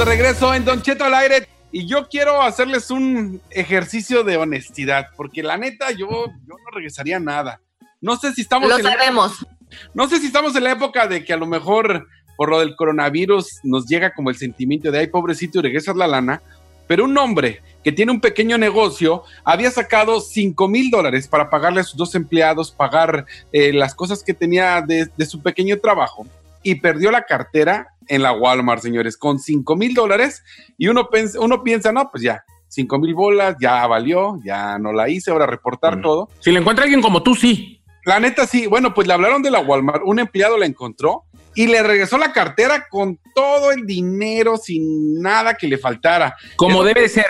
De regreso en Don Cheto al aire y yo quiero hacerles un ejercicio de honestidad, porque la neta yo, yo no regresaría nada. No sé si estamos Lo en la- sabemos. no sé si estamos en la época de que a lo mejor por lo del coronavirus nos llega como el sentimiento de ay pobrecito y regresas la lana, pero un hombre que tiene un pequeño negocio había sacado 5 mil dólares para pagarle a sus dos empleados, pagar eh, las cosas que tenía de, de su pequeño trabajo y perdió la cartera en la Walmart, señores, con 5 mil dólares y uno, uno piensa, no, pues ya, 5 mil bolas, ya valió, ya no la hice, ahora reportar todo. Si le encuentra alguien como tú, sí. La neta sí, bueno, pues le hablaron de la Walmart, un empleado la encontró y le regresó la cartera con todo el dinero sin nada que le faltara. Como Eso- debe de ser.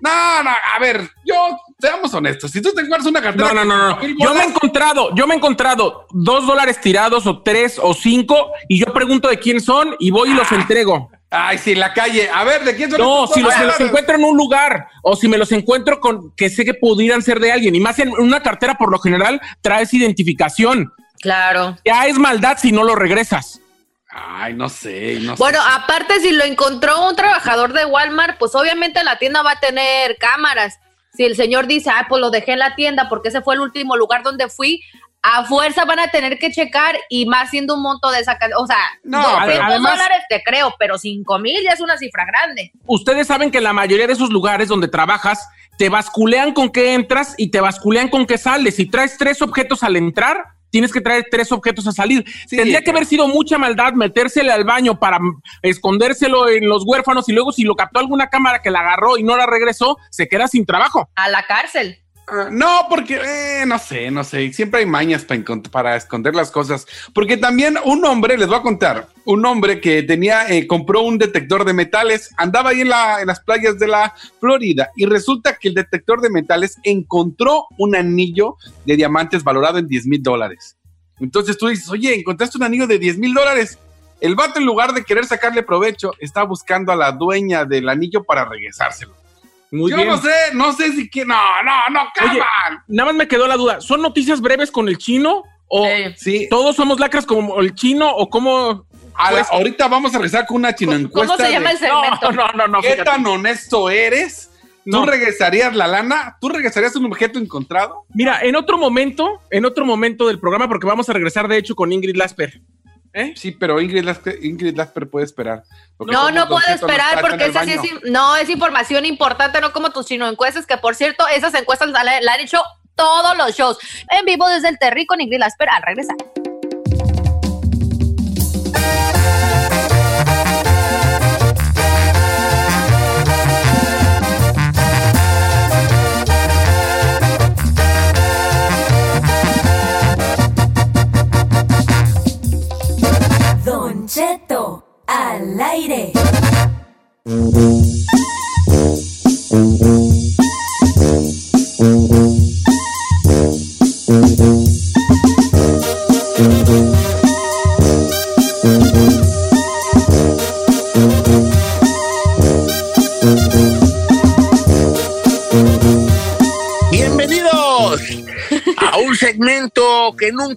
No, no, a ver, yo, seamos honestos, si tú te encuentras una cartera... No, no, no, no. Yo me he encontrado, yo me he encontrado dos dólares tirados o tres o cinco y yo pregunto de quién son y voy y los entrego. Ay, sí, en la calle. A ver, ¿de quién son No, si los, me los encuentro en un lugar o si me los encuentro con que sé que pudieran ser de alguien y más en una cartera por lo general traes identificación. Claro. Ya es maldad si no lo regresas. Ay, no sé, no Bueno, sé. aparte, si lo encontró un trabajador de Walmart, pues obviamente la tienda va a tener cámaras. Si el señor dice, ah, pues lo dejé en la tienda porque ese fue el último lugar donde fui, a fuerza van a tener que checar y más siendo un monto de esa O sea, No, 200 pero además- dólares te creo, pero 5 mil ya es una cifra grande. Ustedes saben que en la mayoría de esos lugares donde trabajas te basculean con qué entras y te basculean con qué sales. Si traes tres objetos al entrar, tienes que traer tres objetos a salir. Sí, Tendría que haber sido mucha maldad metérsele al baño para escondérselo en los huérfanos y luego si lo captó alguna cámara que la agarró y no la regresó, se queda sin trabajo. A la cárcel. Ah, No, porque, eh, no sé, no sé. Siempre hay mañas para, esconder las cosas. Porque también un hombre, les voy a contar, un hombre que tenía, eh, compró un detector de metales, andaba ahí en, en las playas de la Florida y resulta que el detector de metales encontró un anillo de diamantes valorado en 10 mil dólares. Entonces tú dices, oye, encontraste un anillo de 10 mil dólares. El vato, en lugar de querer sacarle provecho, está buscando a la dueña del anillo para regresárselo. Muy Yo bien. no sé, no sé si que. No, no, no, Oye, cabrón. Nada más me quedó la duda. ¿Son noticias breves con el chino? ¿O Eh, Sí, todos somos lacras como el chino? ¿O cómo? a la- ahorita vamos a regresar con una chino ¿Cómo encuesta. se llama de el segmento? No, no, no, no. ¿Qué fíjate. tan honesto eres? ¿Tú No. regresarías la lana? ¿Tú regresarías un objeto encontrado? Mira, en otro momento, en otro momento del programa, porque vamos a regresar de hecho con Ingrid Lasper. ¿Eh? Sí, pero Ingrid Lasper, Ingrid Lasper puede esperar. No, no puedo esperar porque esa sí es, no, es información importante, no como tus chino encuestas, que por cierto, esas encuestas la, la han hecho todos los shows. En vivo desde el Terry con Ingrid Lasper al regresar. Cheto al aire.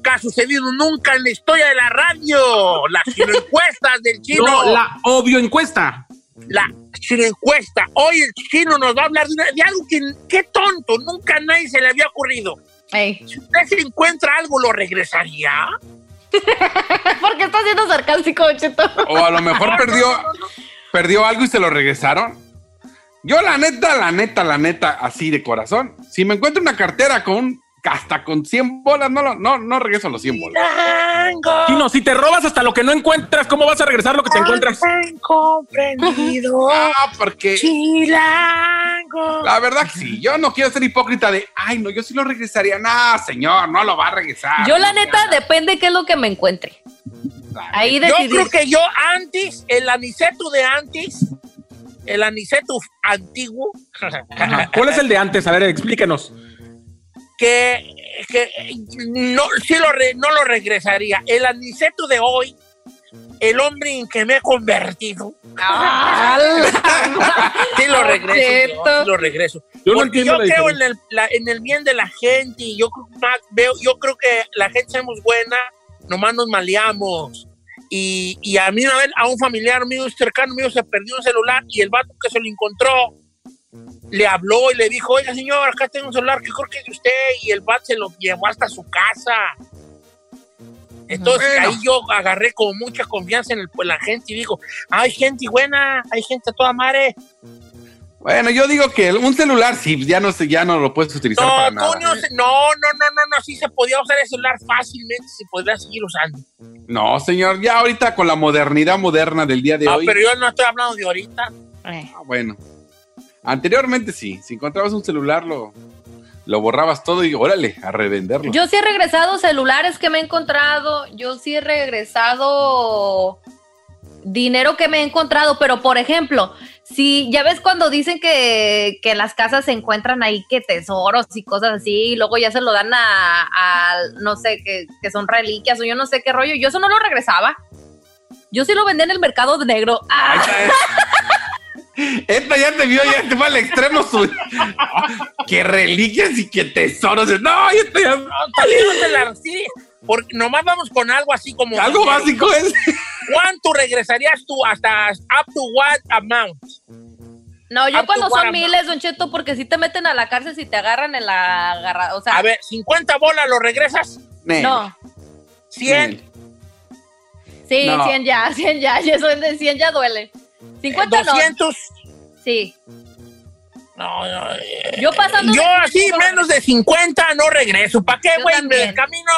Nunca ha sucedido nunca en la historia de la radio. Las encuestas del chino. No, la obvio encuesta. la encuesta. Hoy el chino nos va a hablar de, una- de algo que, qué tonto, nunca a nadie se le había ocurrido. Ey. Si usted se encuentra algo, ¿lo regresaría? ¿Por qué estás siendo sarcástico, Cheto? O a lo mejor perdió, perdió algo y se lo regresaron. Yo, la neta, la neta, la neta, así de corazón. Si me encuentro una cartera con hasta con 100 bolas, no, lo- no, no regreso los 100 bolas. Chino, si te robas hasta lo que no encuentras, ¿cómo vas a regresar lo que te encuentras? comprendido. Ah, porque Chilango. la verdad que sí, yo no quiero ser hipócrita de, ay, no, yo sí lo regresaría. No, señor, no lo va a regresar. Yo, la neta, depende qué es lo que me encuentre. Ahí Yo creo que yo antes, el aniceto de antes, el aniceto antiguo. ¿Cuál es el de antes? A ver, explíquenos. Que, que no, sí lo re- no lo regresaría. El aniceto de hoy, el hombre en que me he convertido, sí lo regreso. yo, sí lo regreso. Yo no Porque yo la creo en el, la- en el bien de la gente y yo creo, más veo, yo creo que la gente somos buena, nomás nos maleamos. Y, y a mí una vez, a un familiar mío cercano mío se perdió un celular y el vato que se lo encontró le habló y le dijo, oiga señor, acá tengo un celular que creo que es de usted y el vato se lo llevó hasta su casa. Entonces Bueno. ahí yo agarré con mucha confianza en, el- en la gente y digo, hay gente buena, hay gente a toda madre. Bueno, yo digo que un celular sí, ya no ya no lo puedes utilizar para No, nada. tú no, se- no, no, no, no, no, sí se podía usar el celular fácilmente, se podría seguir usando. No, señor, ya ahorita con la modernidad moderna del día de Ah, hoy. pero yo no estoy hablando de ahorita. Ah, bueno. Anteriormente sí, si encontrabas un celular lo, lo borrabas todo y órale, a revenderlo. Yo sí he regresado celulares que me he encontrado. Yo sí he regresado dinero que me he encontrado. Pero, por ejemplo, si ya ves cuando dicen que, que en las casas se encuentran ahí que tesoros y cosas así, y luego ya se lo dan a, a, no sé, que, que son reliquias o yo no sé qué rollo. Yo eso no lo regresaba. Yo sí lo vendía en el mercado negro. Ah, Esta ya te vio, ya te fue al extremo su. que reliquias y que tesoros. No, ya te No, también de la sí, porque nomás vamos con algo así como... Algo básico es. ¿Cuánto regresarías tú hasta up to what amount? no, yo cuando son miles, Don Cheto, porque si te meten a la cárcel si te agarran en la agarra, o sea, A ver, 50 bolas lo regresas, no. 100, Sí, No. 100 ya, 100 ya, y eso de 100 ya duele. 50 no. 200. Sí. No, no, eh, Yo pasando Yo de- así menos de 50 no regreso. ¿Para qué, güey? Me también. descamino.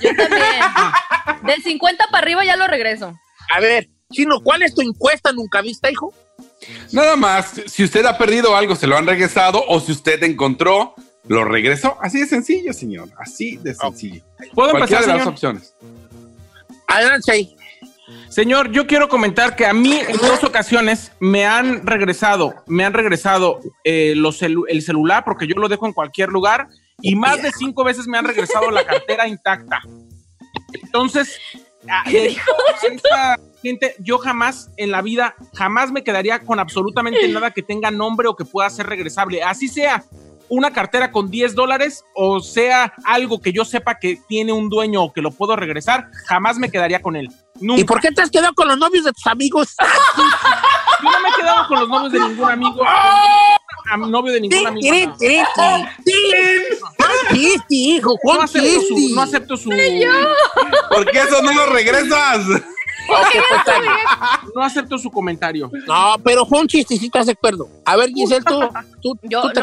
Yo también. De 50 para arriba ya lo regreso. A ver, Chino, ¿cuál es tu encuesta nunca vista, hijo? Nada más, si usted ha perdido algo, se lo han regresado, o si usted encontró, lo regresó. Así de sencillo, señor. Así de sencillo. ¿Puedo Cualquiera empezar, de las opciones. Adelante ahí. Señor, yo quiero comentar que a mí en dos ocasiones me han regresado, me han regresado eh, los celu- el celular porque yo lo dejo en cualquier lugar y más de cinco veces me han regresado la cartera intacta. Entonces, a- de- esta gente, yo jamás en la vida, jamás me quedaría con absolutamente nada que tenga nombre o que pueda ser regresable. Así sea una cartera con 10 dólares o sea algo que yo sepa que tiene un dueño o que lo puedo regresar, jamás me quedaría con él. Nunca. ¿Y por qué te has quedado con los novios de tus amigos? Yo no me he quedado con los novios de ningún amigo. A novio de ningún amigo. Hijo, No acepto su, no acepto su, ¿Por qué eso no lo regresas? Pues, no acepto su comentario. No, pero fue un chistecito, ¿estás de acuerdo? A ver, Giselle, tú, tú, Yo, tú te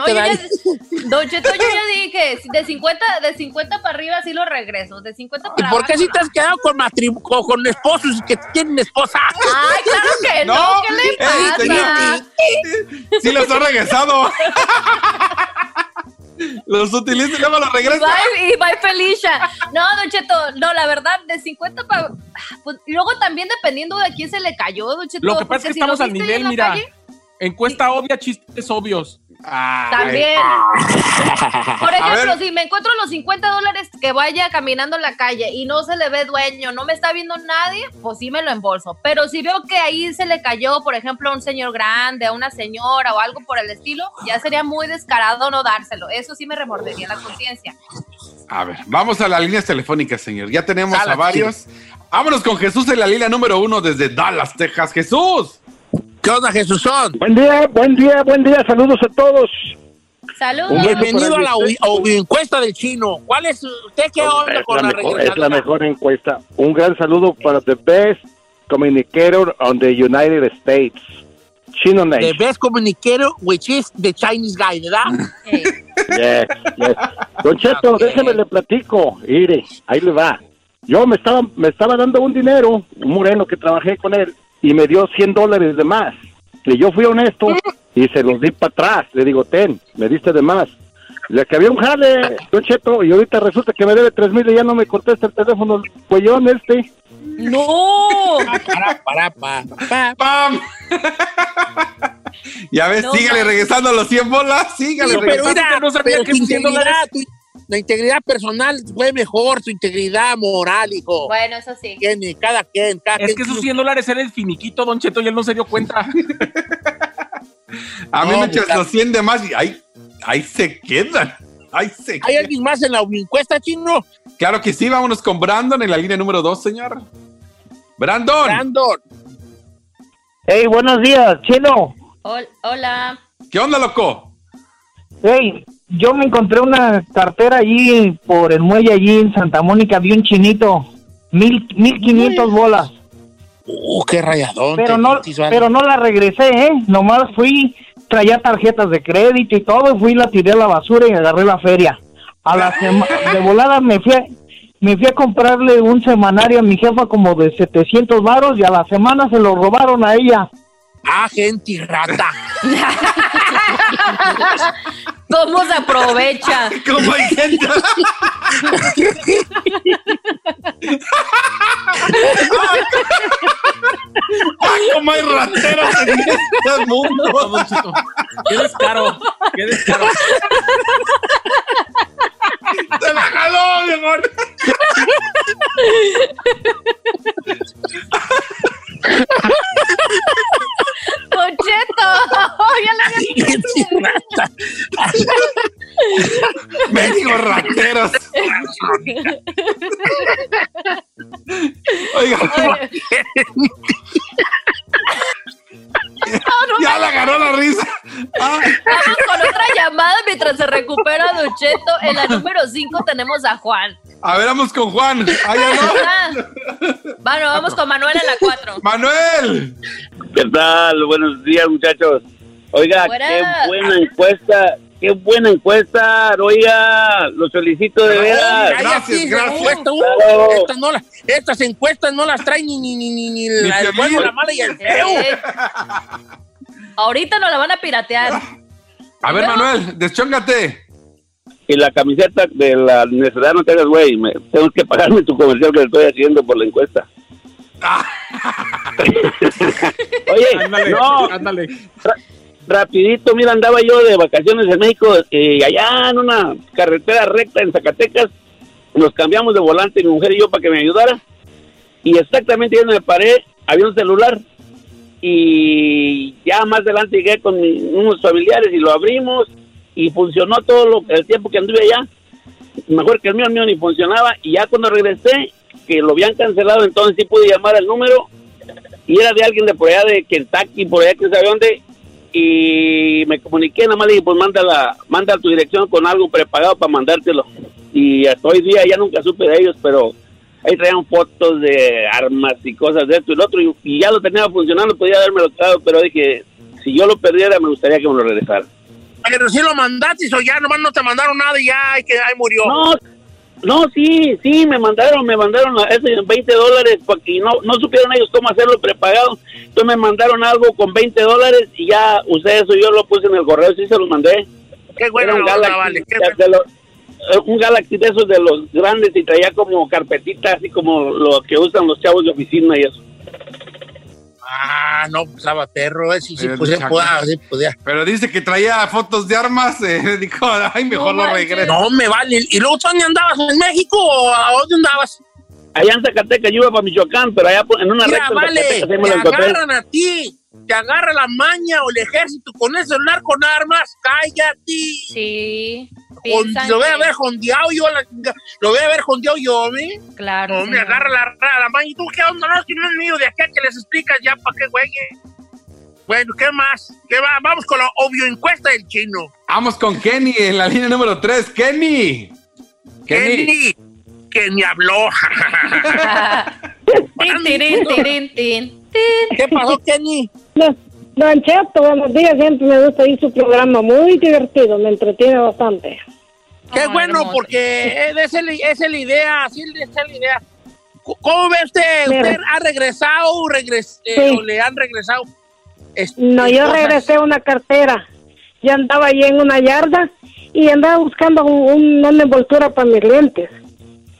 no, yo ya, Cheto, yo ya dije, de 50, de 50 para arriba sí lo regreso. De 50 ¿Y para por qué si te has quedado con, matrimonio con, con esposos que tienen esposa? Ay, claro que no, No, ¿qué le ey, pasa? Sí los ha regresado. los utiliza y luego los regresa. Bye, y bye Felicia. No, Don Cheto, no, la verdad, de 50 para... Pues, y luego también dependiendo de quién se le cayó, Don Cheto. Lo que pasa es que si estamos al nivel, mira. calle, Encuesta obvia, chistes obvios. Ay. También. Por ejemplo, si me encuentro los 50 dólares que vaya caminando en la calle y no se le ve dueño, no me está viendo nadie, pues sí me lo embolso. Pero si veo que ahí se le cayó, por ejemplo, a un señor grande, a una señora o algo por el estilo, ya sería muy descarado no dárselo. Eso sí me remordería la conciencia. A ver, vamos a las líneas telefónicas, señor. Ya tenemos a varios. Vámonos con Jesús en la línea número uno desde Dallas, Texas. Jesús. ¿Qué onda, Jesúsón? Buen día, buen día, buen día. Saludos a todos. Saludos. Bienvenido a la encuesta del chino. ¿Cuál es usted qué onda Es con la, la, mejor, es la mejor encuesta. Un gran saludo para the best communicator on the United States. Chino The Nation. best communicator, which is the Chinese guy, ¿verdad? Ey. Yes, yes. Don Cheto, Ok. déjeme le platico. Mire, ahí le va. Yo me estaba, me estaba dando un dinero, un moreno que trabajé con él, y me dio 100 dólares de más. Y yo fui honesto y se los di para atrás. Le digo, ten, me diste de más. Le que había un jale, Don Cheto, y ahorita resulta que me debe 3 mil y ya no me contesta el teléfono el cuellón este. No. Para, para, pa, pa. ¡Pam! ya ves, No sígale manches. regresando los 100 bolas, sígale Sí, pero regresando. mira, no sabía pero que tu 100 integridad, dólares- la integridad personal fue mejor, tu integridad moral, hijo. Bueno, eso sí. Tiene, cada quien, cada Es quien que esos tiene- 100 dólares era el finiquito, Don Cheto, y él no se dio cuenta. A mí No, me echas pues, los 100 de más y ahí, ahí se quedan. Ahí se ¿Hay quedan. alguien más en la encuesta, chino? Claro que sí, vámonos con Brandon en la línea número 2, señor. Brandon. Brandon. Hey, buenos días, Chino. Hol- Hola. ¿Qué onda, loco? Hey, yo me encontré una cartera allí por el muelle allí en Santa Mónica, vi un chinito, mil, mil quinientos bolas, Uh, qué rayadón. pero no, pero no la regresé, eh, nomás fui, traía tarjetas de crédito y todo, fui, la tiré a la basura y agarré la feria. A la de volada me fui, a, me fui a comprarle un semanario a mi jefa como de 700 varos y a la semana se lo robaron a ella. Ah, gente y rata. ¿Cómo se aprovecha? ¿Cómo hay gente? ¡Ay, cómo hay rateros en este mundo! Qué descaro, qué descaro. ¡Se la jaló, mi amor! Don Cheto. Rata. ¡Mendigos rateros! Oiga, ya le agarró la risa. Ay, Vamos con otra llamada mientras se recupera Don Cheto. En la número 5 tenemos a Juan. A ver, vamos con Juan. Ah, ya no. Hola. Bueno, vamos con Manuel en la 4. Manuel. ¿Qué tal? Buenos días, muchachos. Oiga, Buenas. qué buena encuesta, qué buena encuesta. Oiga, los felicito de veras. Ay, Gracias, gracias. uh, Claro. estas, no las- estas encuestas no las traen ni, ni, ni, ni, ni la, el bueno, la mala y el feo. Ahorita nos la van a piratear. A ver, Manuel, deschóngate. Y la camiseta de la necesidad no te hagas, güey. Tengo que pagarme tu comercial que le estoy haciendo por la encuesta. Oye, Ándale, no, ándale. rapidito, mira, andaba yo de vacaciones en México, eh, allá en una carretera recta en Zacatecas, nos cambiamos de volante mi mujer y yo para que me ayudara, y exactamente ya me paré, había un celular, y ya más adelante llegué con mi- unos familiares y lo abrimos, y funcionó todo lo, el tiempo que anduve allá, mejor que el mío, el mío ni funcionaba, y ya cuando regresé, que lo habían cancelado, entonces sí pude llamar al número, y era de alguien de por allá de Kentucky, por allá que sabe dónde, y me comuniqué, nada más le dije, pues manda, la, manda tu dirección con algo prepagado para mandártelo. Y hasta hoy día ya nunca supe de ellos, pero ahí traían fotos de armas y cosas de esto y lo otro, y, ya lo tenía funcionando, podía haberme lo pero dije, si yo lo perdiera, me gustaría que me lo regresara. Pero si lo mandaste o ya nomás no te mandaron nada y ya ay, que ahí murió. No, no, sí, sí, me mandaron, me mandaron esos 20 dólares porque no, no supieron ellos cómo hacerlo prepagado. Entonces me mandaron algo con 20 dólares y ya usé eso, yo lo puse en el correo, sí se los mandé. Qué bueno, un la onda, Galaxy, vale. Qué de- bueno. de los- eh, un Galaxy de esos de los grandes y traía como carpetita, así como lo que usan los chavos de oficina y eso. Ah, no, pues estaba perro, eh, sí, sí, pues podía, sí podía. Pero dice que traía fotos de armas. eh, dijo, ay, mejor No lo regreso. No me vale. ¿Y luego tú dónde andabas? ¿En México o a dónde andabas? Allá en Zacatecas yo iba para Michoacán, pero allá en una Mira, recta vale, te agarran a ti, te agarra la maña o el ejército con ese celular con armas, cállate. Sí. Con- lo voy a que- haber jondeado yo, la lo voy a haber jondeado yo, ¿me? Claro. No, me señor. agarra la, la, la maña. ¿Y tú qué onda? No, si no es mío, de acá que les explicas ya para qué juegue. Bueno, ¿qué más? ¿Qué va? Vamos con la obvio encuesta del chino. Vamos con Kenny en la línea número 3. Kenny. Kenny. Kenny, que habló. Tin, tirin, tin, tin. ¿Qué pasó, Kenny? Don- Don Cheto, buenos días. Siempre me gusta ir su programa. Muy divertido, me entretiene bastante. Qué Ay, bueno, hermoso. porque esa es, la- esa es la idea, sí, esa es la idea. ¿Cómo ve usted? ¿Usted ha regresado regres- eh, Sí. o le han regresado? No, yo cosas? regresé una cartera. Yo andaba allí en una yarda y andaba buscando un- una envoltura para mis lentes.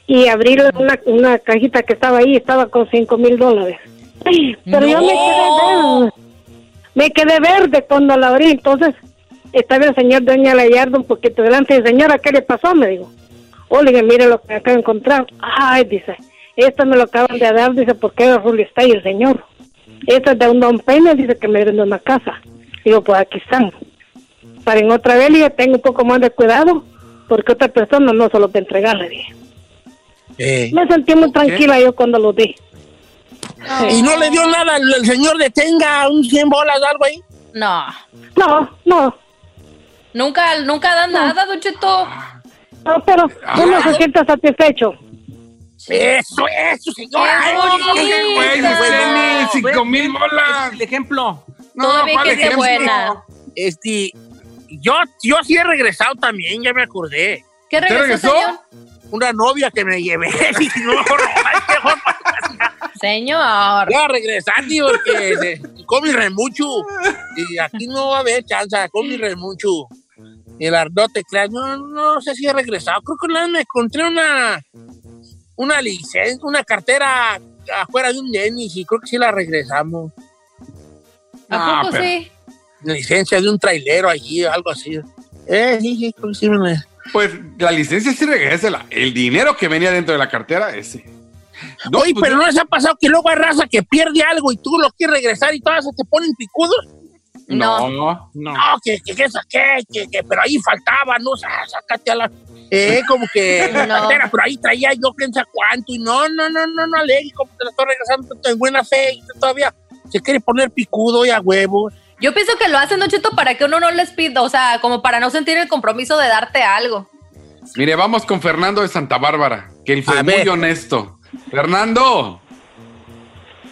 Y abrí una, una cajita que estaba ahí, estaba con cinco mil dólares. Ay, Pero yo me quedé verde. Me quedé verde cuando la abrí. Entonces estaba el señor dueño de la yarda un poquito delante. Y señora, ¿qué le pasó? Me dijo. Oiga, mire lo que acabo de encontrar. Ay, dice, esto me lo acaban de dar, dice, porque era Julio está ahí el señor. Esto es de un don payment, dice que me dieron de una casa. Digo, pues aquí están. Para en otra vez, le tengo un poco más de cuidado, porque otra persona no se lo va a entregar, le dije. Eh, Me sentí muy tranquila yo cuando lo di. ¿Y no le dio nada al el señor de tenga un 100 bolas algo ahí? No, No, no, nunca, nunca dan nada, Don Cheto. no, pero uno se siente satisfecho. Eso, eso, señora. Qué Güey, Bueno, Kenny, cinco mil Es bolas. el ejemplo. No, Todavía ¿cuál que sea buena. Este, yo, yo sí he regresado también, ya me acordé. ¿Qué regresó, regresó? señor? Una novia que me llevé. y no, no, Señor. Voy a regresar, tío, porque mi remucho. Y aquí no va a haber chance, con mi remucho. Y el ardote, claro, no, no sé si he regresado. Creo que vez me encontré una, una licencia, una cartera afuera de un Dennis y creo que sí la regresamos. Ah, ¿A poco pero- sí? Licencia de un trailero allí, algo así. Eh, sí, sí, creo que sí me la- Pues la licencia sí regresa. El dinero que venía dentro de la cartera, ese. No, Oye, pues, pero yo- ¿no les ha pasado que luego hay raza que pierde algo y tú lo quieres regresar y todas se te ponen picudos? No, No. No, que, que, que saqué, que, que, pero ahí faltaba, no, Sá- sácate a la... Eh, como que No. cartera, pero ahí traía yo quién sabe cuánto, y no, no, no, no, no, Alegre, como te la estoy regresando en buena fe, y todavía se quiere poner picudo y a huevos. Yo pienso que lo hacen, Don Cheto, para que uno no les pida, o sea, como para no sentir el compromiso de darte algo. Mire, vamos con Fernando de Santa Bárbara, que él fue A muy ver. honesto. Fernando,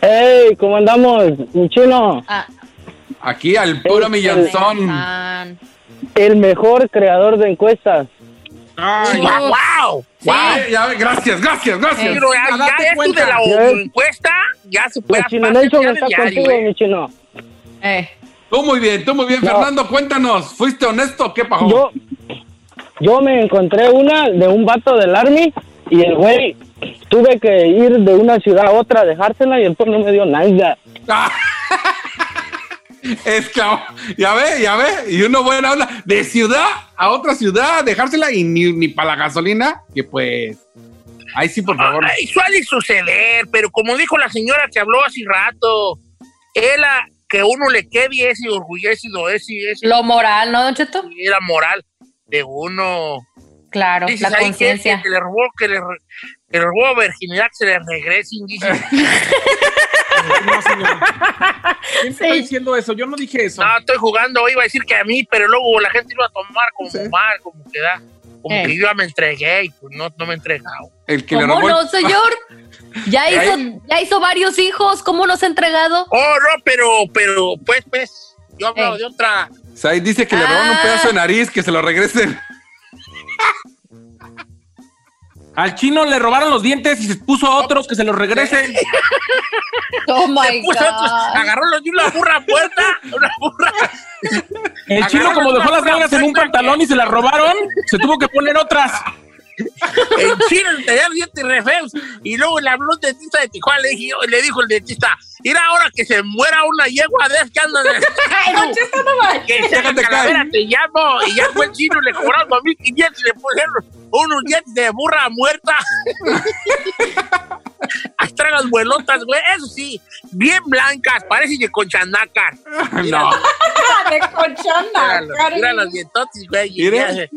Hey, ¿cómo andamos? Mi chino, Ah, aquí al puro Este- millonzón. El mejor creador de encuestas. Ay, ¡Wow! wow. Sí. Ya, ya, gracias, gracias, gracias. Pero ya, ya esto cuenta. de la encuesta ya se puede La Chino hacer Nation ya está diario, contigo, ¿eh? mi chino. Eh. Tú muy bien, tú muy bien, No. Fernando, cuéntanos, ¿fuiste honesto o qué pasó? Yo, yo me encontré una de un vato del Army y el güey tuve que ir de una ciudad a otra a dejársela y el pues no me dio nada. Es que, ya ve, ya ve, y uno buena onda, de ciudad a otra ciudad, dejársela y ni, ni para la gasolina, que pues, ahí sí, por favor. Ay, suele suceder, pero como dijo la señora que habló hace rato, él a- que uno le quede ese orgulloso, ese, ese Lo moral, ¿no, Don Cheto? era moral de uno. Claro, Dices la conciencia. que, que le robó, que le, le robó virginidad, que se le regresen, dice. no, señor. ¿Quién te está Sí. diciendo eso? Yo no dije eso. no, estoy jugando, iba a decir que a mí, pero luego la gente iba a tomar como mal, como que da, como Eh. que yo ya me entregué y pues no, no me he entregado. El que le ¿Cómo robó. el- no, señor? Ya hizo, ya hizo varios hijos, ¿cómo no se ha entregado? Oh, no, pero, pero, pues, pues, yo hablo Eh. de otra. O sea, ahí dice que le robaron un Ah. pedazo de nariz, que se lo regresen. Al chino le robaron los dientes y se puso otros que se los regresen. Oh my Puso otros, agarró los de una burra muerta, una burra. El Agarraron chino, como dejó las nalgas en un pantalón y se las robaron, se tuvo que poner otras. El chino le tenía dientes re feos. Y luego le habló un dentista de Tijuana, le, dije, le dijo el dentista, mira ahora que se muera una yegua de que en el estado, que se calavera, te llamo. Y ya fue el chino, le cobraron 2.500 y le pusieron unos dientes de burra muerta. Ahí están las vuelotas, güey. Eso sí, bien blancas, parecen de conchanacas. Mira, No. de cochona. Mira, los dientotes, güey. Mira. Ya.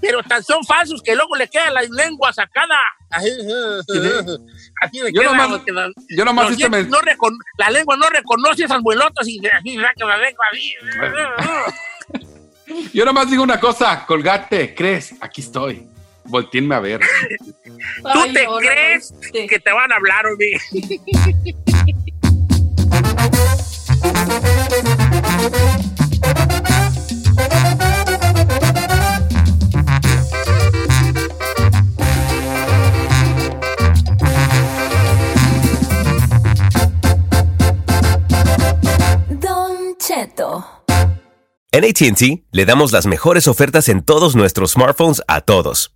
Pero tan son falsos que luego le queda la lengua sacada. Así le Yo queda. nomás- la- yo nomás los men- no recon- la lengua no reconoce esas vuelotas y así saca la lengua así. Yo nomás digo una cosa, colgate, ¿crees? Aquí estoy. Volteenme a ver. ¿Tú Ay, te no, no, crees no. que te van a hablar, hombre? Don Cheto. En ATT le damos las mejores ofertas en todos nuestros smartphones a todos.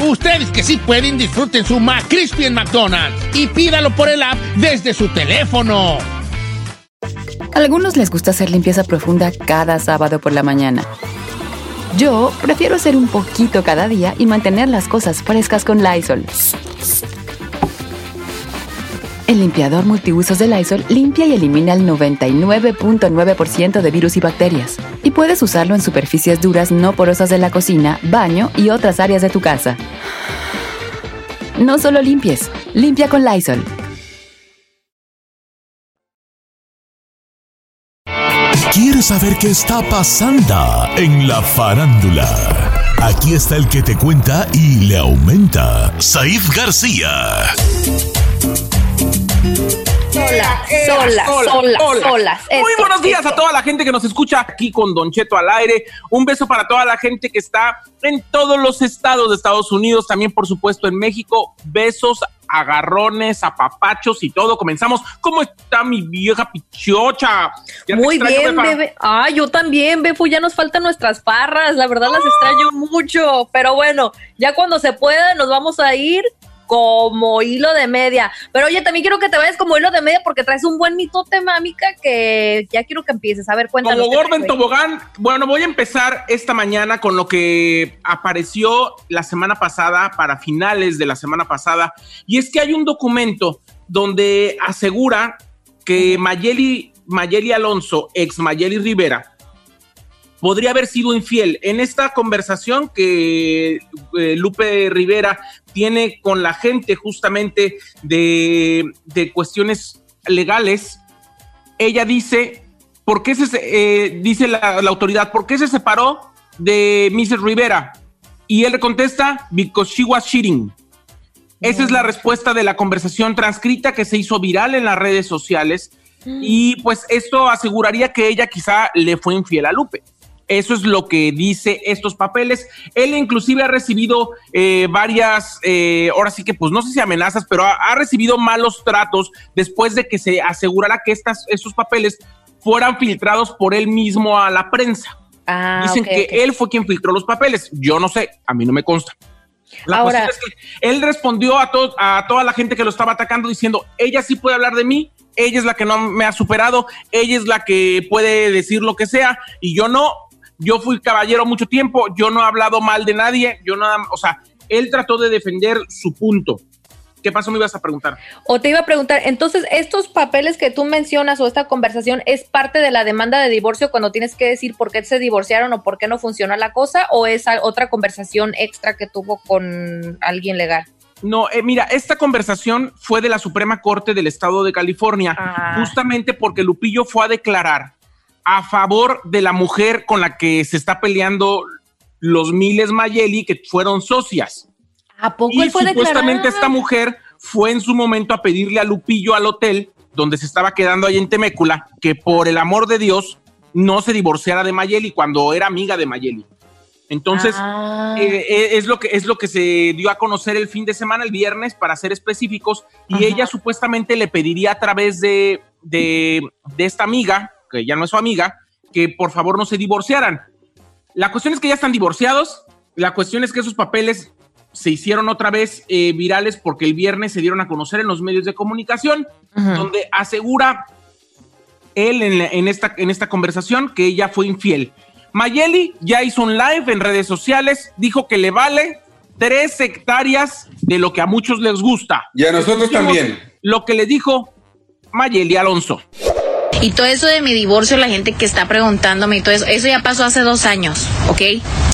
Ustedes que sí pueden, disfruten su McCrispy en McDonald's y pídalo por el app desde su teléfono. Algunos les gusta hacer limpieza profunda cada sábado por la mañana. Yo prefiero hacer un poquito cada día y mantener las cosas frescas con Lysol. El limpiador multiusos de Lysol limpia y elimina el 99.9% de virus y bacterias. Y puedes usarlo en superficies duras no porosas de la cocina, baño y otras áreas de tu casa. No solo limpies, limpia con Lysol. ¿Quieres saber qué está pasando en la farándula? Aquí está el que te cuenta y le aumenta, Saif García. Solas, solas, solas, solas. Muy buenos días a toda la gente que nos escucha aquí con Don Cheto al aire. Un beso para toda la gente que está en todos los estados de Estados Unidos, también por supuesto en México. Besos, agarrones, apapachos y todo. Comenzamos. ¿Cómo está mi vieja pichocha? Ya Muy extraño, bien, Befa. bebé. Ah, yo también, Befu, ya nos faltan nuestras parras, la verdad las extraño mucho, pero bueno, ya cuando se pueda nos vamos a ir como hilo de media. Pero oye, también quiero que te vayas como hilo de media porque traes un buen mitote, mámica, que ya quiero que empieces. A ver, cuéntanos. Como gordo en tobogán, bueno, voy a empezar esta mañana con lo que apareció la semana pasada, para finales de la semana pasada, y es que hay un documento donde asegura que Mayeli, Mayeli Alonso, ex Mayeli Rivera, podría haber sido infiel. En esta conversación que eh, Lupe Rivera tiene con la gente justamente de, de cuestiones legales, ella dice, ¿por qué se, eh, dice la, la autoridad, ¿por qué se separó de Mrs. Rivera? Y él le contesta, because she was cheating. Esa es la respuesta de la conversación transcrita que se hizo viral en las redes sociales. Y pues esto aseguraría que ella quizá le fue infiel a Lupe. Eso es lo que dice estos papeles. Él inclusive ha recibido eh, varias, eh, ahora sí que pues no sé si amenazas, pero ha, ha recibido malos tratos después de que se asegurara que estas, estos papeles fueran filtrados por él mismo a la prensa. Ah, Dicen que él fue quien filtró los papeles. Yo no sé, a mí no me consta. La Ahora- cuestión es que él respondió a, a toda la gente que lo estaba atacando diciendo, ella sí puede hablar de mí, ella es la que no me ha superado, ella es la que puede decir lo que sea y yo no. Yo fui caballero mucho tiempo, yo no he hablado mal de nadie, yo nada, o sea, él trató de defender su punto. ¿Qué pasó? Me ibas a preguntar. O te iba a preguntar, entonces, estos papeles que tú mencionas o esta conversación es parte de la demanda de divorcio cuando tienes que decir por qué se divorciaron o por qué no funciona la cosa, o es otra conversación extra que tuvo con alguien legal? No, eh, mira, esta conversación fue de la Suprema Corte del Estado de California, Ah. justamente porque Lupillo fue a declarar a favor de la mujer con la que se está peleando los miles Mayeli, que fueron socias. ¿A poco Y él fue supuestamente declarar? esta mujer fue en su momento a pedirle a Lupillo al hotel donde se estaba quedando ahí en Temécula que por el amor de Dios no se divorciara de Mayeli cuando era amiga de Mayeli. Entonces, Ah. eh, eh, es, lo que, es lo que se dio a conocer el fin de semana, el viernes, para ser específicos, y Ajá. ella supuestamente le pediría a través de, de, de esta amiga, que ya no es su amiga, que por favor no se divorciaran. La cuestión es que ya están divorciados, la cuestión es que esos papeles se hicieron otra vez eh, virales porque el viernes se dieron a conocer en los medios de comunicación, donde asegura él en, la- en esta, en esta conversación que ella fue infiel. Mayeli ya hizo un live en redes sociales, dijo que le vale tres hectáreas de lo que a muchos les gusta. Y a nosotros Escuchemos también. Lo que le dijo Mayeli Alonso. Y todo eso de mi divorcio, la gente que está preguntándome y todo eso, eso ya pasó hace dos años, ¿ok?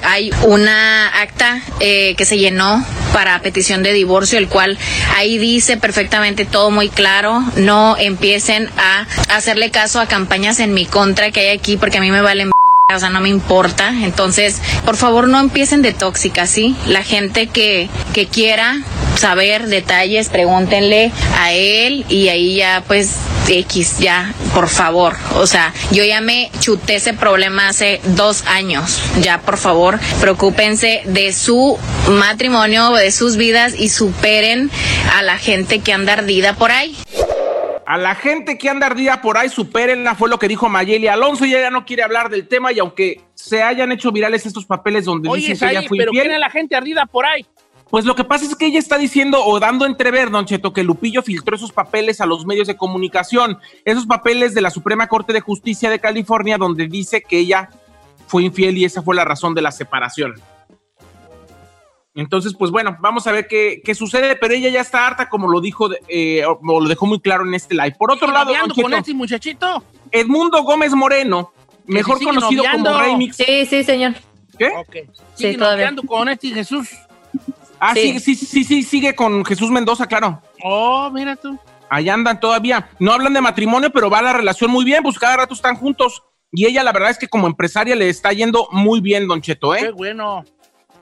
Hay una acta eh, que se llenó para petición de divorcio, el cual ahí dice perfectamente todo muy claro, no empiecen a hacerle caso a campañas en mi contra que hay aquí porque a mí me valen o sea, no me importa. Entonces, por favor, no empiecen de tóxicas, ¿sí? La gente que, que quiera saber detalles, pregúntenle a él y ahí ya, pues, X, ya, por favor. O sea, yo ya me chuté ese problema hace dos años. Ya, por favor, preocúpense de su matrimonio, de sus vidas y superen a la gente que anda ardida por ahí. A la gente que anda ardida por ahí, supérenla, fue lo que dijo Mayeli Alonso y ella no quiere hablar del tema y aunque se hayan hecho virales estos papeles donde Oye, dicen que ella fue pero infiel, ¿quién es la gente ardida por ahí? Pues lo que pasa es que ella está diciendo o dando a entrever, Don Cheto, que Lupillo filtró esos papeles a los medios de comunicación, esos papeles de la Suprema Corte de Justicia de California, donde dice que ella fue infiel y esa fue la razón de la separación. Entonces, pues bueno, vamos a ver qué, qué sucede, pero ella ya está harta, como lo dijo, eh, o lo dejó muy claro en este live. Por otro ¿Sigue lado, Don con Cheto, este muchachito? Edmundo Gómez Moreno, mejor conocido noviando. como Remix. Sí, sí, señor. ¿Qué? Sí, todavía. con este Jesús. Ah, Sí. sí, sí, sí, sí, sigue con Jesús Mendoza, claro. Oh, mira tú. Ahí andan todavía. No hablan de matrimonio, pero va la relación muy bien, pues cada rato están juntos. Y ella, la verdad es que como empresaria le está yendo muy bien, Don Cheto, Qué ¿eh? bueno.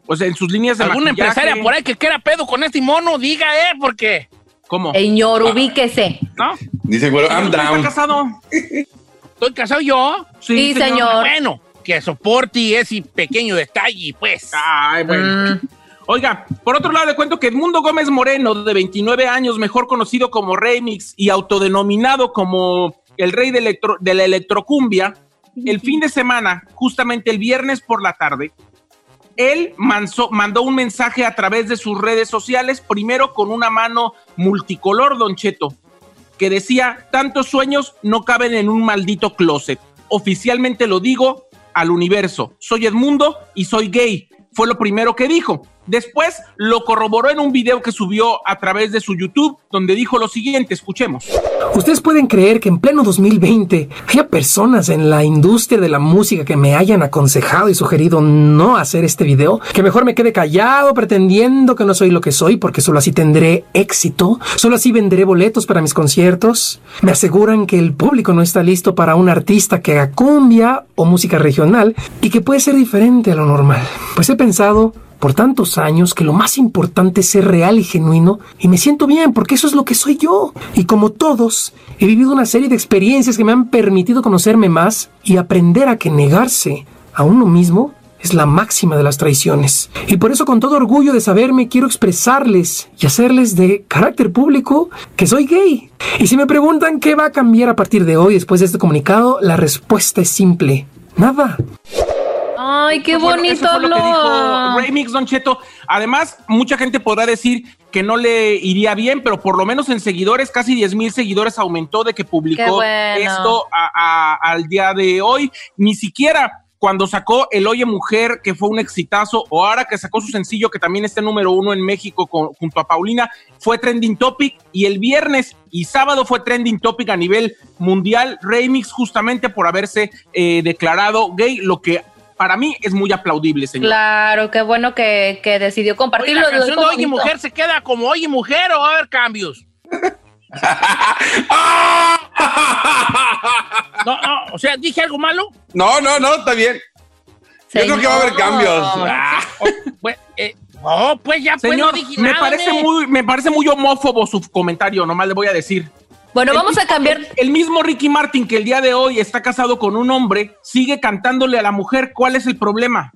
Pues en sus líneas de ¿Alguna maquillaje. empresaria por ahí que quiera pedo con este mono? Diga, eh, porque. ¿Cómo? Señor, ubíquese. ¿No? Dice, bueno, I'm ¿Está down. casado? ¿Estoy casado yo? Sí, señor. Bueno, que soporte ese pequeño detalle, pues. Ay, bueno. Mm. Oiga, por otro lado le cuento que Edmundo Gómez Moreno, de 29 años, mejor conocido como Remix y autodenominado como el rey de, electro- de la electrocumbia, el fin de semana, justamente el viernes por la tarde, él mandó un mensaje a través de sus redes sociales, primero con una mano multicolor, Don Cheto, que decía, tantos sueños no caben en un maldito closet. Oficialmente lo digo al universo, soy Edmundo y soy gay. Fue lo primero que dijo. Después lo corroboró en un video que subió a través de su YouTube, donde dijo lo siguiente, escuchemos. ¿Ustedes pueden creer que en pleno 2020 haya personas en la industria de la música que me hayan aconsejado y sugerido no hacer este video? Que mejor me quede callado pretendiendo que no soy lo que soy porque solo así tendré éxito, solo así venderé boletos para mis conciertos. Me aseguran que el público no está listo para un artista que haga cumbia o música regional y que puede ser diferente a lo normal. Pues he pensado por tantos años que lo más importante es ser real y genuino y me siento bien porque eso es lo que soy yo. Y como todos, he vivido una serie de experiencias que me han permitido conocerme más y aprender a que negarse a uno mismo es la máxima de las traiciones. Y por eso con todo orgullo de saberme quiero expresarles y hacerles de carácter público que soy gay. Y si me preguntan qué va a cambiar a partir de hoy después de este comunicado, la respuesta es simple. Nada. Ay, qué Eso bonito fue lo que dijo habló. Remix Don Cheto. Además, mucha gente podrá decir que no le iría bien, pero por lo menos en seguidores, casi 10 mil seguidores aumentó de que publicó bueno. esto a- a- al día de hoy. Ni siquiera cuando sacó El Oye Mujer, que fue un exitazo, o ahora que sacó su sencillo, que también está número uno en México con- junto a Paulina, fue trending topic. Y el viernes y sábado fue trending topic a nivel mundial, remix, justamente por haberse eh, declarado gay, lo que para mí es muy aplaudible, señor. Claro, qué bueno que, que decidió Oye, compartirlo. la lo canción de Oye. Mujer se queda como Oye Mujer o va a haber cambios. no, no, o sea, dije algo malo. No, no, no, está bien. Yo creo que va a haber cambios. Ah. Pues, eh, no, pues ya pues, Señor, no dije me nada, parece ne. muy, me parece muy homófobo su comentario, nomás le voy a decir. Bueno, El vamos a mismo- cambiar. El, el mismo Ricky Martin que el día de hoy está casado con un hombre, sigue cantándole a la mujer. ¿Cuál es el problema?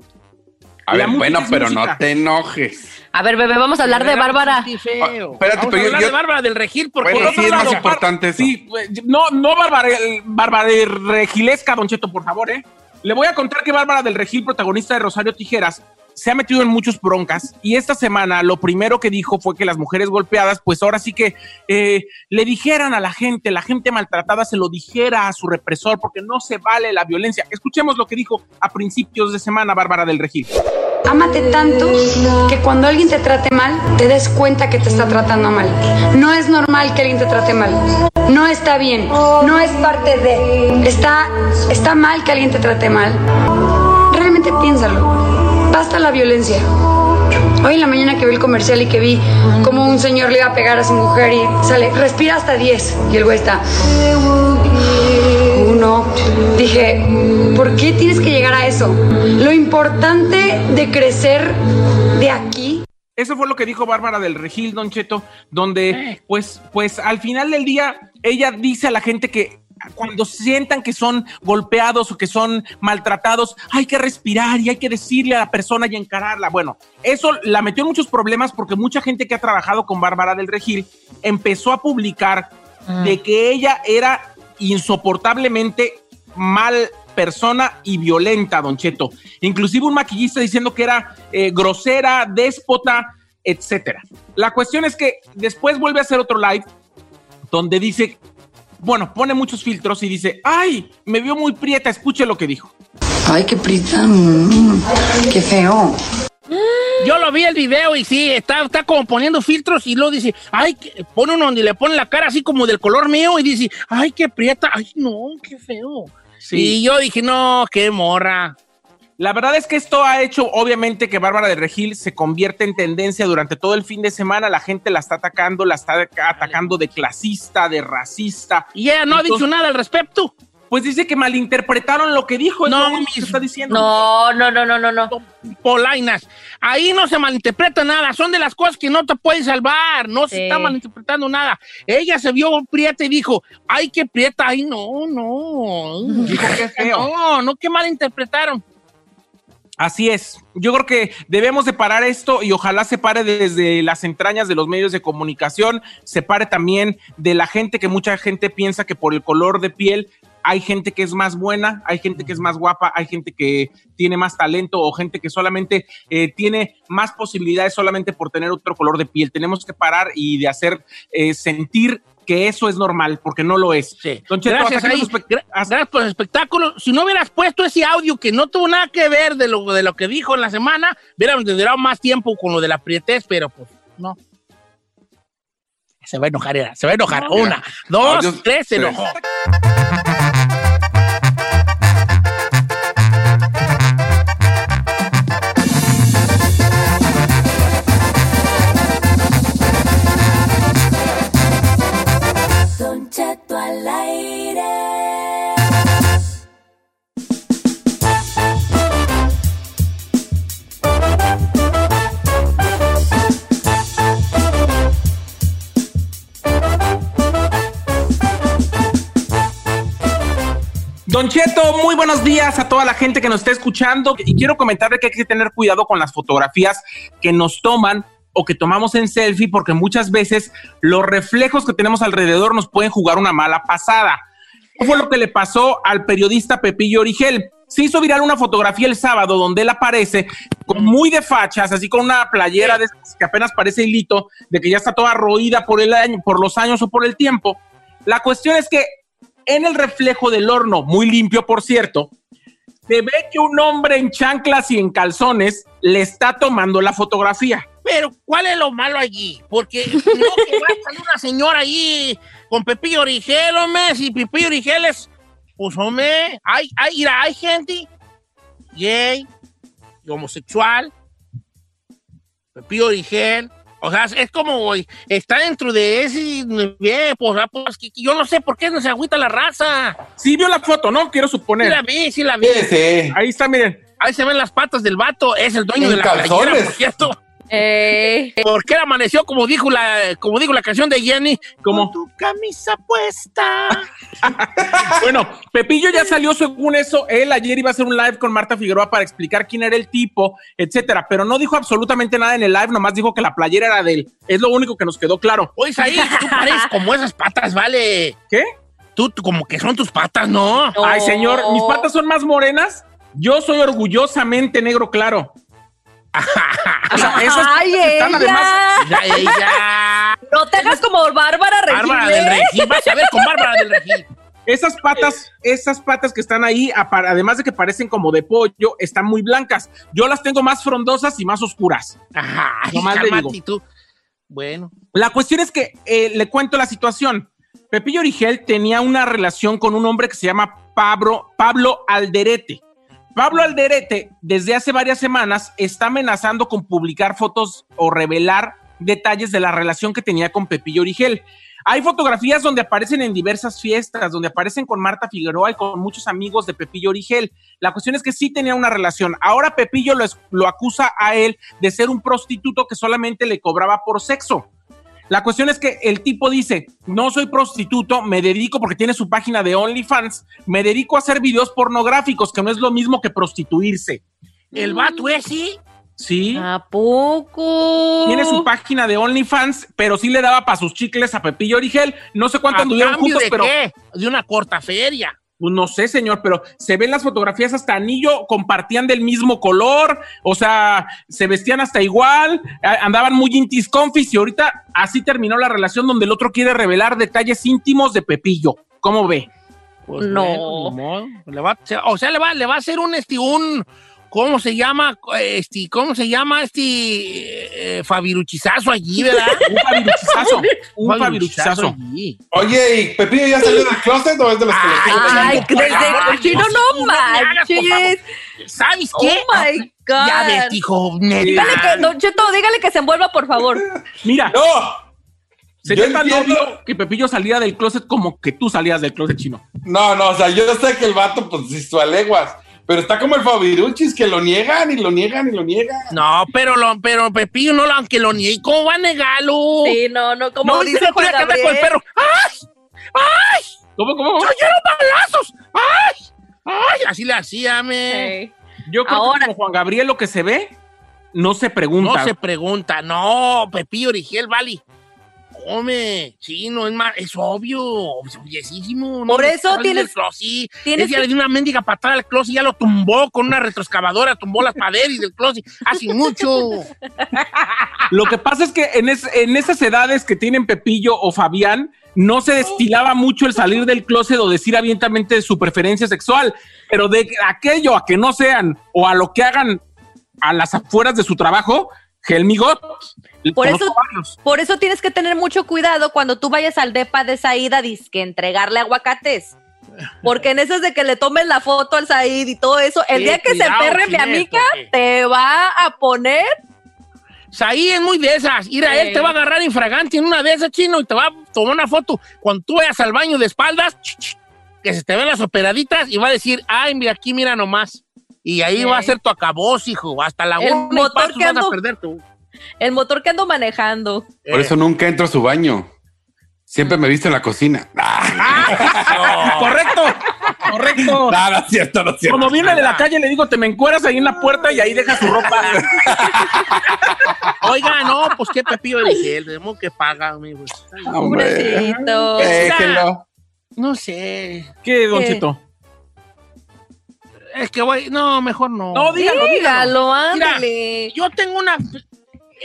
A La ver, bueno, pero música. no te enojes. A ver, bebé, vamos a hablar de Bárbara. Sí, feo. Ah, espérate, Vamos pero a hablar yo- de Bárbara del Regil porque Bueno, sí, es más importante eso. Sí, pues, no, no Bárbara, Bárbara del Regilesca, Don Cheto, por favor, ¿eh? Le voy a contar que Bárbara del Regil, protagonista de Rosario Tijeras, se ha metido en muchos broncas y esta semana lo primero que dijo fue que las mujeres golpeadas, pues ahora sí que eh, le dijeran a la gente, la gente maltratada se lo dijera a su represor porque no se vale la violencia. Escuchemos lo que dijo a principios de semana Bárbara del Regil. Ámate tanto que cuando alguien te trate mal, te des cuenta que te está tratando mal. No es normal que alguien te trate mal. No está bien. No es parte de. Está, está mal que alguien te trate mal. Realmente piénsalo. Basta la violencia. Hoy en la mañana que vi el comercial y que vi cómo un señor le iba a pegar a su mujer y sale, respira hasta 10. Y el güey está. Uno. Dije, ¿por qué tienes que llegar a eso? Lo importante de crecer de aquí Eso fue lo que dijo Bárbara del Regil, Don Cheto, donde, pues, pues al final del día, ella dice a la gente que cuando sientan que son golpeados o que son maltratados, hay que respirar y hay que decirle a la persona y encararla. Bueno, eso la metió en muchos problemas porque mucha gente que ha trabajado con Bárbara del Regil empezó a publicar de que ella era insoportablemente mal persona y violenta, Don Cheto. Inclusive un maquillista diciendo que era eh, grosera, déspota, etcétera. La cuestión es que después vuelve a hacer otro live donde dice, bueno, pone muchos filtros y dice, ay, me vio muy prieta, escuche lo que dijo. Ay, qué prita, mm, qué feo. Yo lo vi el video y sí, está, está como poniendo filtros y luego dice, ay, que- pone uno donde le pone la cara así como del color mío y dice, ay, qué prieta, ay, no, qué feo. Y yo dije, no, qué morra. La verdad es que esto ha hecho, obviamente, que Bárbara de Regil se convierte en tendencia durante todo el fin de semana. La gente la está atacando, la está atacando de clasista, de racista. Y ella no ha dicho nada al respecto. Pues dice que malinterpretaron lo que dijo. No, que está diciendo. No, no, no, no, no, no. Polainas. Ahí no se malinterpreta nada. Son de las cosas que no te pueden salvar. No se está malinterpretando nada. Ella se vio prieta y dijo, ay, qué prieta. Ay, no, no. Dijo que feo. No, no, que malinterpretaron. Así es. Yo creo que debemos de parar esto y ojalá se pare desde las entrañas de los medios de comunicación, se pare también de la gente que mucha gente piensa que por el color de piel hay gente que es más buena, hay gente que es más guapa, hay gente que tiene más talento o gente que solamente eh, tiene más posibilidades solamente por tener otro color de piel. Tenemos que parar y de hacer eh, sentir que eso es normal, porque no lo es. Don Cheto, Gracias, ahí. Gra- por el espectáculo. Si no hubieras puesto ese audio que no tuvo nada que ver de lo, de lo que dijo en la semana, hubiéramos durado más tiempo con lo de la prietez, pero pues no. Se va a enojar, era, se va a enojar. No, Una, dos, tres, se tres. enojó. Don Cheto, muy buenos días a toda la gente que nos está escuchando y quiero comentarle que hay que tener cuidado con las fotografías que nos toman o que tomamos en selfie porque muchas veces los reflejos que tenemos alrededor nos pueden jugar una mala pasada. ¿Qué fue lo que le pasó al periodista Pepillo Origel? Se hizo viral una fotografía el sábado donde él aparece con muy de fachas, así con una playera de que apenas parece hilito, de que ya está toda roída por el año, por los años o por el tiempo. La cuestión es que en el reflejo del horno, muy limpio por cierto, se ve que un hombre en chanclas y en calzones le está tomando la fotografía. Pero, ¿cuál es lo malo allí? Porque no que va a salir una señora ahí con Pepillo Origel, hombre, si Pepillo Origel es, pues, hombre, hay, hay, hay gente gay, y homosexual, Pepillo Origel, o sea, es como, güey, está dentro de ese, bien, pues, pues, yo no sé por qué no se agüita la raza. Sí vio la foto, ¿no? Quiero suponer. Sí la vi, sí la vi. Sí, sí. Ahí está, miren. Ahí se ven las patas del vato, es el dueño En de la playera, calzones. por cierto. Eh, Porque él amaneció como dijo la, como dijo la canción de Jenny, Como- con tu camisa puesta. Bueno, Pepillo ya salió según eso. Él ayer iba a hacer un live con Marta Figueroa para explicar quién era el tipo, etcétera. Pero no dijo absolutamente nada en el live, nomás dijo que la playera era de él. Es lo único que nos quedó claro. Oye, ahí tú pareces como esas patas, vale. ¿Qué? Tú, tú como que son tus patas, ¿no? Ay, señor, mis patas son más morenas. Yo soy orgullosamente negro claro. O sea, esas Ay, patas están ella. además. Ya, ella. no te hagas como Bárbara Regil. Bárbara del ¿eh? Regil. Vas a ver con Bárbara del Regil. Esas patas, esas patas que están ahí, además de que parecen como de pollo, están muy blancas. Yo las tengo más frondosas y más oscuras. Ajá. Nomás le digo. tú. Bueno. La cuestión es que eh, le cuento la situación. Pepillo Origel tenía una relación con un hombre que se llama Pablo, Pablo Alderete. Pablo Alderete, desde hace varias semanas, está amenazando con publicar fotos o revelar detalles de la relación que tenía con Pepillo Origel. Hay fotografías donde aparecen en diversas fiestas, donde aparecen con Marta Figueroa y con muchos amigos de Pepillo Origel. La cuestión es que sí tenía una relación. Ahora Pepillo lo, lo acusa a él de ser un prostituto que solamente le cobraba por sexo. La cuestión es que el tipo dice, no soy prostituto, me dedico porque tiene su página de OnlyFans, me dedico a hacer videos pornográficos, que no es lo mismo que prostituirse. El vato es sí. Sí. ¿A poco? Tiene su página de OnlyFans, pero sí le daba para sus chicles a Pepillo Origel. No sé cuánto ¿A anduvieron cambio juntos, de pero qué? De una corta feria. Pues no sé, señor, pero se ven las fotografías hasta anillo, compartían del mismo color, o sea, se vestían hasta igual, andaban muy intis confis y ahorita así terminó la relación donde el otro quiere revelar detalles íntimos de Pepillo. ¿Cómo ve? Pues No. bueno, modo. Le va- o sea, le va, le va a hacer un, un, ¿cómo se llama? Este, ¿cómo se llama este eh, fabiruchizazo allí, verdad? Un fabiruchizazo, un fabiruchizazo. Oye, ¿y Pepillo ya salió del closet o es de los que le Ay, quedan? Ay, Por desde cochino Dios, no manches. ¿Sabes Oh qué? my God. Ya ves, hijo, neta. Dígale que, Don Cheto, dígale que se envuelva, por favor. Mira, ¡No! se yo te tan entiendo- obvio que Pepillo salía del closet como que tú salías del closet chino. No, no, o sea, yo sé que el vato, pues, sí, su aleguas. Pero está como el Fabiruchis, que lo niegan y lo niegan y lo niegan. No, pero, lo, pero Pepillo no lo, aunque lo niegue, ¿cómo va a negarlo? Sí, no, no, como no dice dice Juan anda con el Gabriel. perro. ¡Ay! ¡Ay! ¿Cómo, cómo? ¡Se oyeron balazos! ¡Ay! ¡Ay! Así le hacía, me. Yo creo Ahora- que como Juan Gabriel lo que se ve, no se pregunta. No se pregunta. No, Pepillo Origel, vale. Come, sí, no es más, es obvio, obviesísimo. No Por eso tienes- closet. tienes Ella que- le dio una mendiga patada al closet y ya lo tumbó con una retroexcavadora, tumbó las paredes del closet hace mucho. Lo que pasa es que en, es- en esas edades que tienen Pepillo o Fabián, no se destilaba mucho el salir del closet o decir abiertamente su preferencia sexual, pero de aquello a que no sean o a lo que hagan a las afueras de su trabajo, Helmigot. Por eso, por eso tienes que tener mucho cuidado cuando tú vayas al depa de Saida, que entregarle aguacates. Porque en esas de que le tomes la foto al Said y todo eso, el Sí, día que cuidado, se perre mi amiga, porque- te va a poner. Saí es muy de esas. Mira, él Sí. te va a agarrar infragante en una de esas, chino, y te va a tomar una foto. Cuando tú vayas al baño de espaldas, que se te ven las operaditas, y va a decir, ay, mira, aquí mira nomás. Y ahí Sí. va a ser tu acabose, hijo. Hasta la El motor vas a perder tú. El motor que ando manejando. Por eso nunca entro a su baño. Siempre me visto en la cocina. Ah, Correcto, correcto. no, no es cierto, no es cierto. Como viene de la calle, le digo, te me encueras ahí en la puerta y ahí deja su ropa. Oiga, no, pues qué pepillo de gel, tenemos que pagar, amigo. Hombre, Pobrecito. déjenlo. No sé. ¿Qué, Don ¿Qué? Cheto? Es que voy, no, mejor no. No, dígalo, dígalo. Dígalo, Mira, ándale. yo tengo una.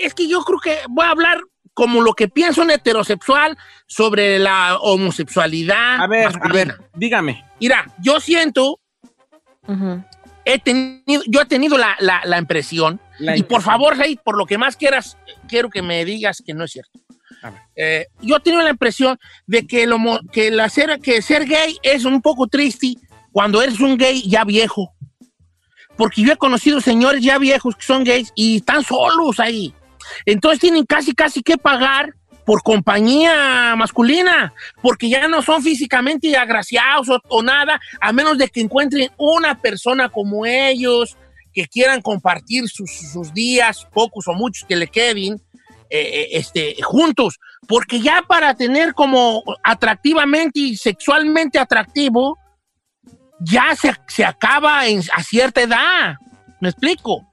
Es que yo creo que voy a hablar como lo que pienso un heterosexual sobre la homosexualidad. A ver, a masculina. ver, dígame. Mira, yo siento he tenido, yo he tenido la, la- la impresión, La y por favor, Rey, por lo que más quieras, quiero que me digas que no es cierto. Eh, yo he tenido la impresión de que, lo, mo- que, la ser, que ser gay es un poco triste cuando eres un gay ya viejo. Porque yo he conocido señores ya viejos que son gays y están solos ahí. Entonces tienen casi, casi que pagar por compañía masculina, porque ya no son físicamente agraciados o, nada, a menos de que encuentren una persona como ellos, que quieran compartir sus, sus días, pocos o muchos que le queden, eh, eh, este, juntos, porque ya para tener como atractivamente y sexualmente atractivo, ya se, se acaba en- a cierta edad. ¿Me explico?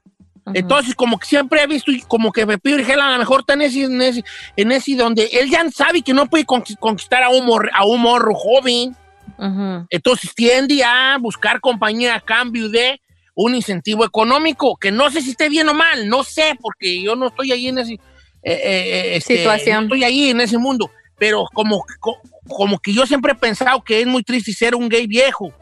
Entonces, como que siempre he visto, y como que Pepillo Origel a lo mejor está en ese, en ese, en ese donde él ya sabe que no puede conqui- conquistar a un, morro, a un morro joven. Entonces tiende a buscar compañía a cambio de un incentivo económico, que no sé si esté bien o mal, no sé, porque yo no estoy ahí en ese... eh, eh, este, Situación. no estoy ahí en ese mundo, pero como, co- como que yo siempre he pensado que es muy triste ser un gay viejo.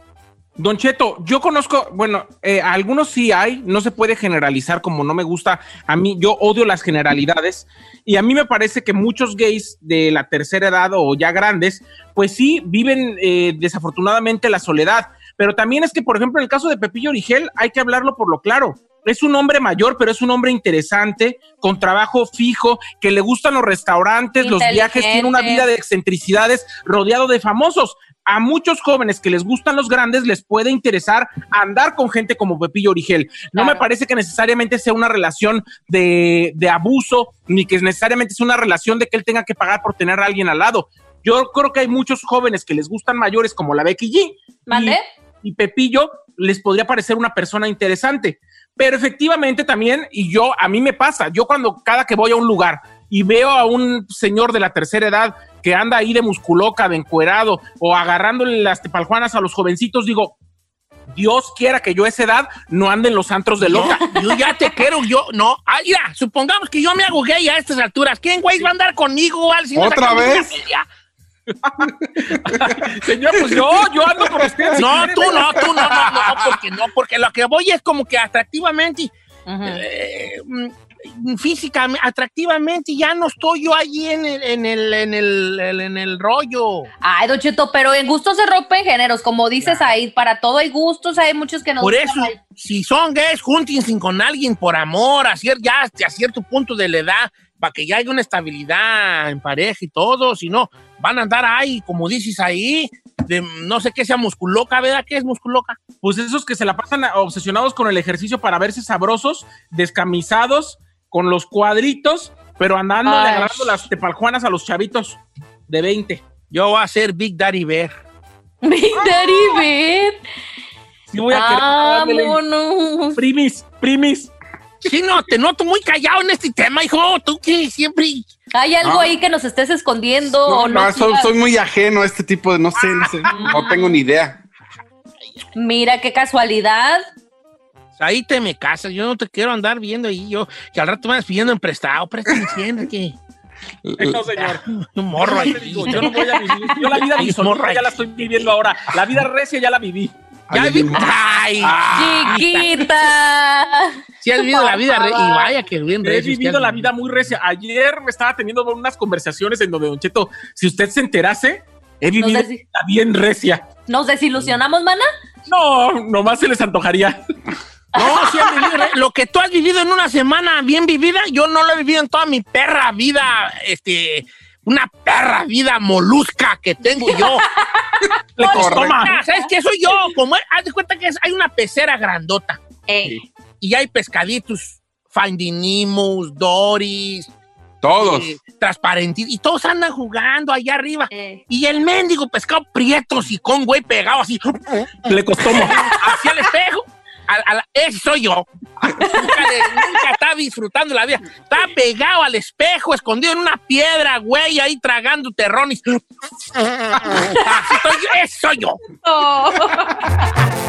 Don Cheto, yo conozco, bueno, eh, algunos sí hay, no se puede generalizar como no me gusta. A mí, yo odio las generalidades y a mí me parece que muchos gays de la tercera edad o ya grandes, pues sí viven eh, desafortunadamente la soledad. Pero también es que, por ejemplo, en el caso de Pepillo Origel, hay que hablarlo por lo claro. Es un hombre mayor, pero es un hombre interesante, con trabajo fijo, que le gustan los restaurantes, los viajes, tiene una vida de excentricidades, rodeado de famosos. A muchos jóvenes que les gustan los grandes les puede interesar andar con gente como Pepillo Origel. No me parece que necesariamente sea una relación de, de abuso, ni que necesariamente sea una relación de que él tenga que pagar por tener a alguien al lado. Yo creo que hay muchos jóvenes que les gustan mayores como la Becky G. ¿Mande? Y, y Pepillo les podría parecer una persona interesante. Pero efectivamente también, y yo, a mí me pasa, yo cuando cada que voy a un lugar y veo a un señor de la tercera edad que anda ahí de musculoca, de encuerado, o agarrándole las tepaljuanas a los jovencitos, digo, Dios quiera que yo a esa edad no ande en los antros de loca. Yo, yo ya te quiero, yo, no. Ah, mira, supongamos que yo me hago gay a estas alturas. ¿Quién, güey, va a andar conmigo, Al? Si no ¿Otra vez? Señor, pues yo, yo ando por ustedes. si No, tú no, tú no, no, no, porque no, porque lo que voy es como que atractivamente, eh, físicamente, atractivamente, ya no estoy yo allí en el, en el, en el, en el rollo. Ay, Don Cheto, pero en gustos se rompen géneros, como dices ahí, para todo hay gustos, hay muchos que nos Por eso, si son gays, júntense con alguien por amor, a cier- ya a cierto punto de la edad, para que ya haya una estabilidad en pareja y todo, si no, van a andar ahí, como dices ahí, de no sé qué sea musculoca, ¿verdad? ¿Qué es musculoca? Pues esos que se la pasan obsesionados con el ejercicio para verse sabrosos, descamisados, con los cuadritos, pero andando agarrando las tepaljuanas a los chavitos de 20. Yo voy a ser Big Daddy Bear. Big Daddy Bear. Sí voy a querer darle- Vámonos. Primis, primis. Sí, no, te noto muy callado en este tema, hijo. Tú que siempre. ¿Hay algo No. ahí que nos estés escondiendo No, o no? no, soy, muy ajeno a este tipo de, no sé, no sé, no tengo ni idea. Mira qué casualidad. Ahí te me casas. Yo no te quiero andar viendo ahí. Yo, que al rato me vas pidiendo en prestado. Préstame 100, que. No, señor. Un morro Yo ahí. digo, yo no voy a vivir. Yo la vida morra. ya la estoy viviendo ahora. La vida recia ya la viví. Ya vi. Ay, Chiquita. Sí has vivido la vida re- y vaya que bien He recio, sí vivido la vida muy recia. Ayer me estaba teniendo unas conversaciones en donde, Don Cheto, si usted se enterase, he vivido la bien recia. ¿Nos desilusionamos, mana? No, nomás se les antojaría. No, sí has vivido re- Lo que tú has vivido en una semana bien vivida, yo no lo he vivido en toda mi perra vida. Este. Una perra vida molusca que tengo yo. Le costó más. Ah, ¿Sabes qué soy yo? Como, haz de cuenta que es- hay una pecera grandota. Y hay pescaditos, Finding Nemo's, Doris. Todos. eh, transparentitos. Y todos andan jugando allá arriba. Y el mendigo pescado prieto, con güey, pegado así. Le costó más. Hacia el espejo. Ese soy yo. nunca, está disfrutando la vida. Está pegado al espejo, escondido en una piedra, güey, ahí tragando terrones. Así ese soy yo.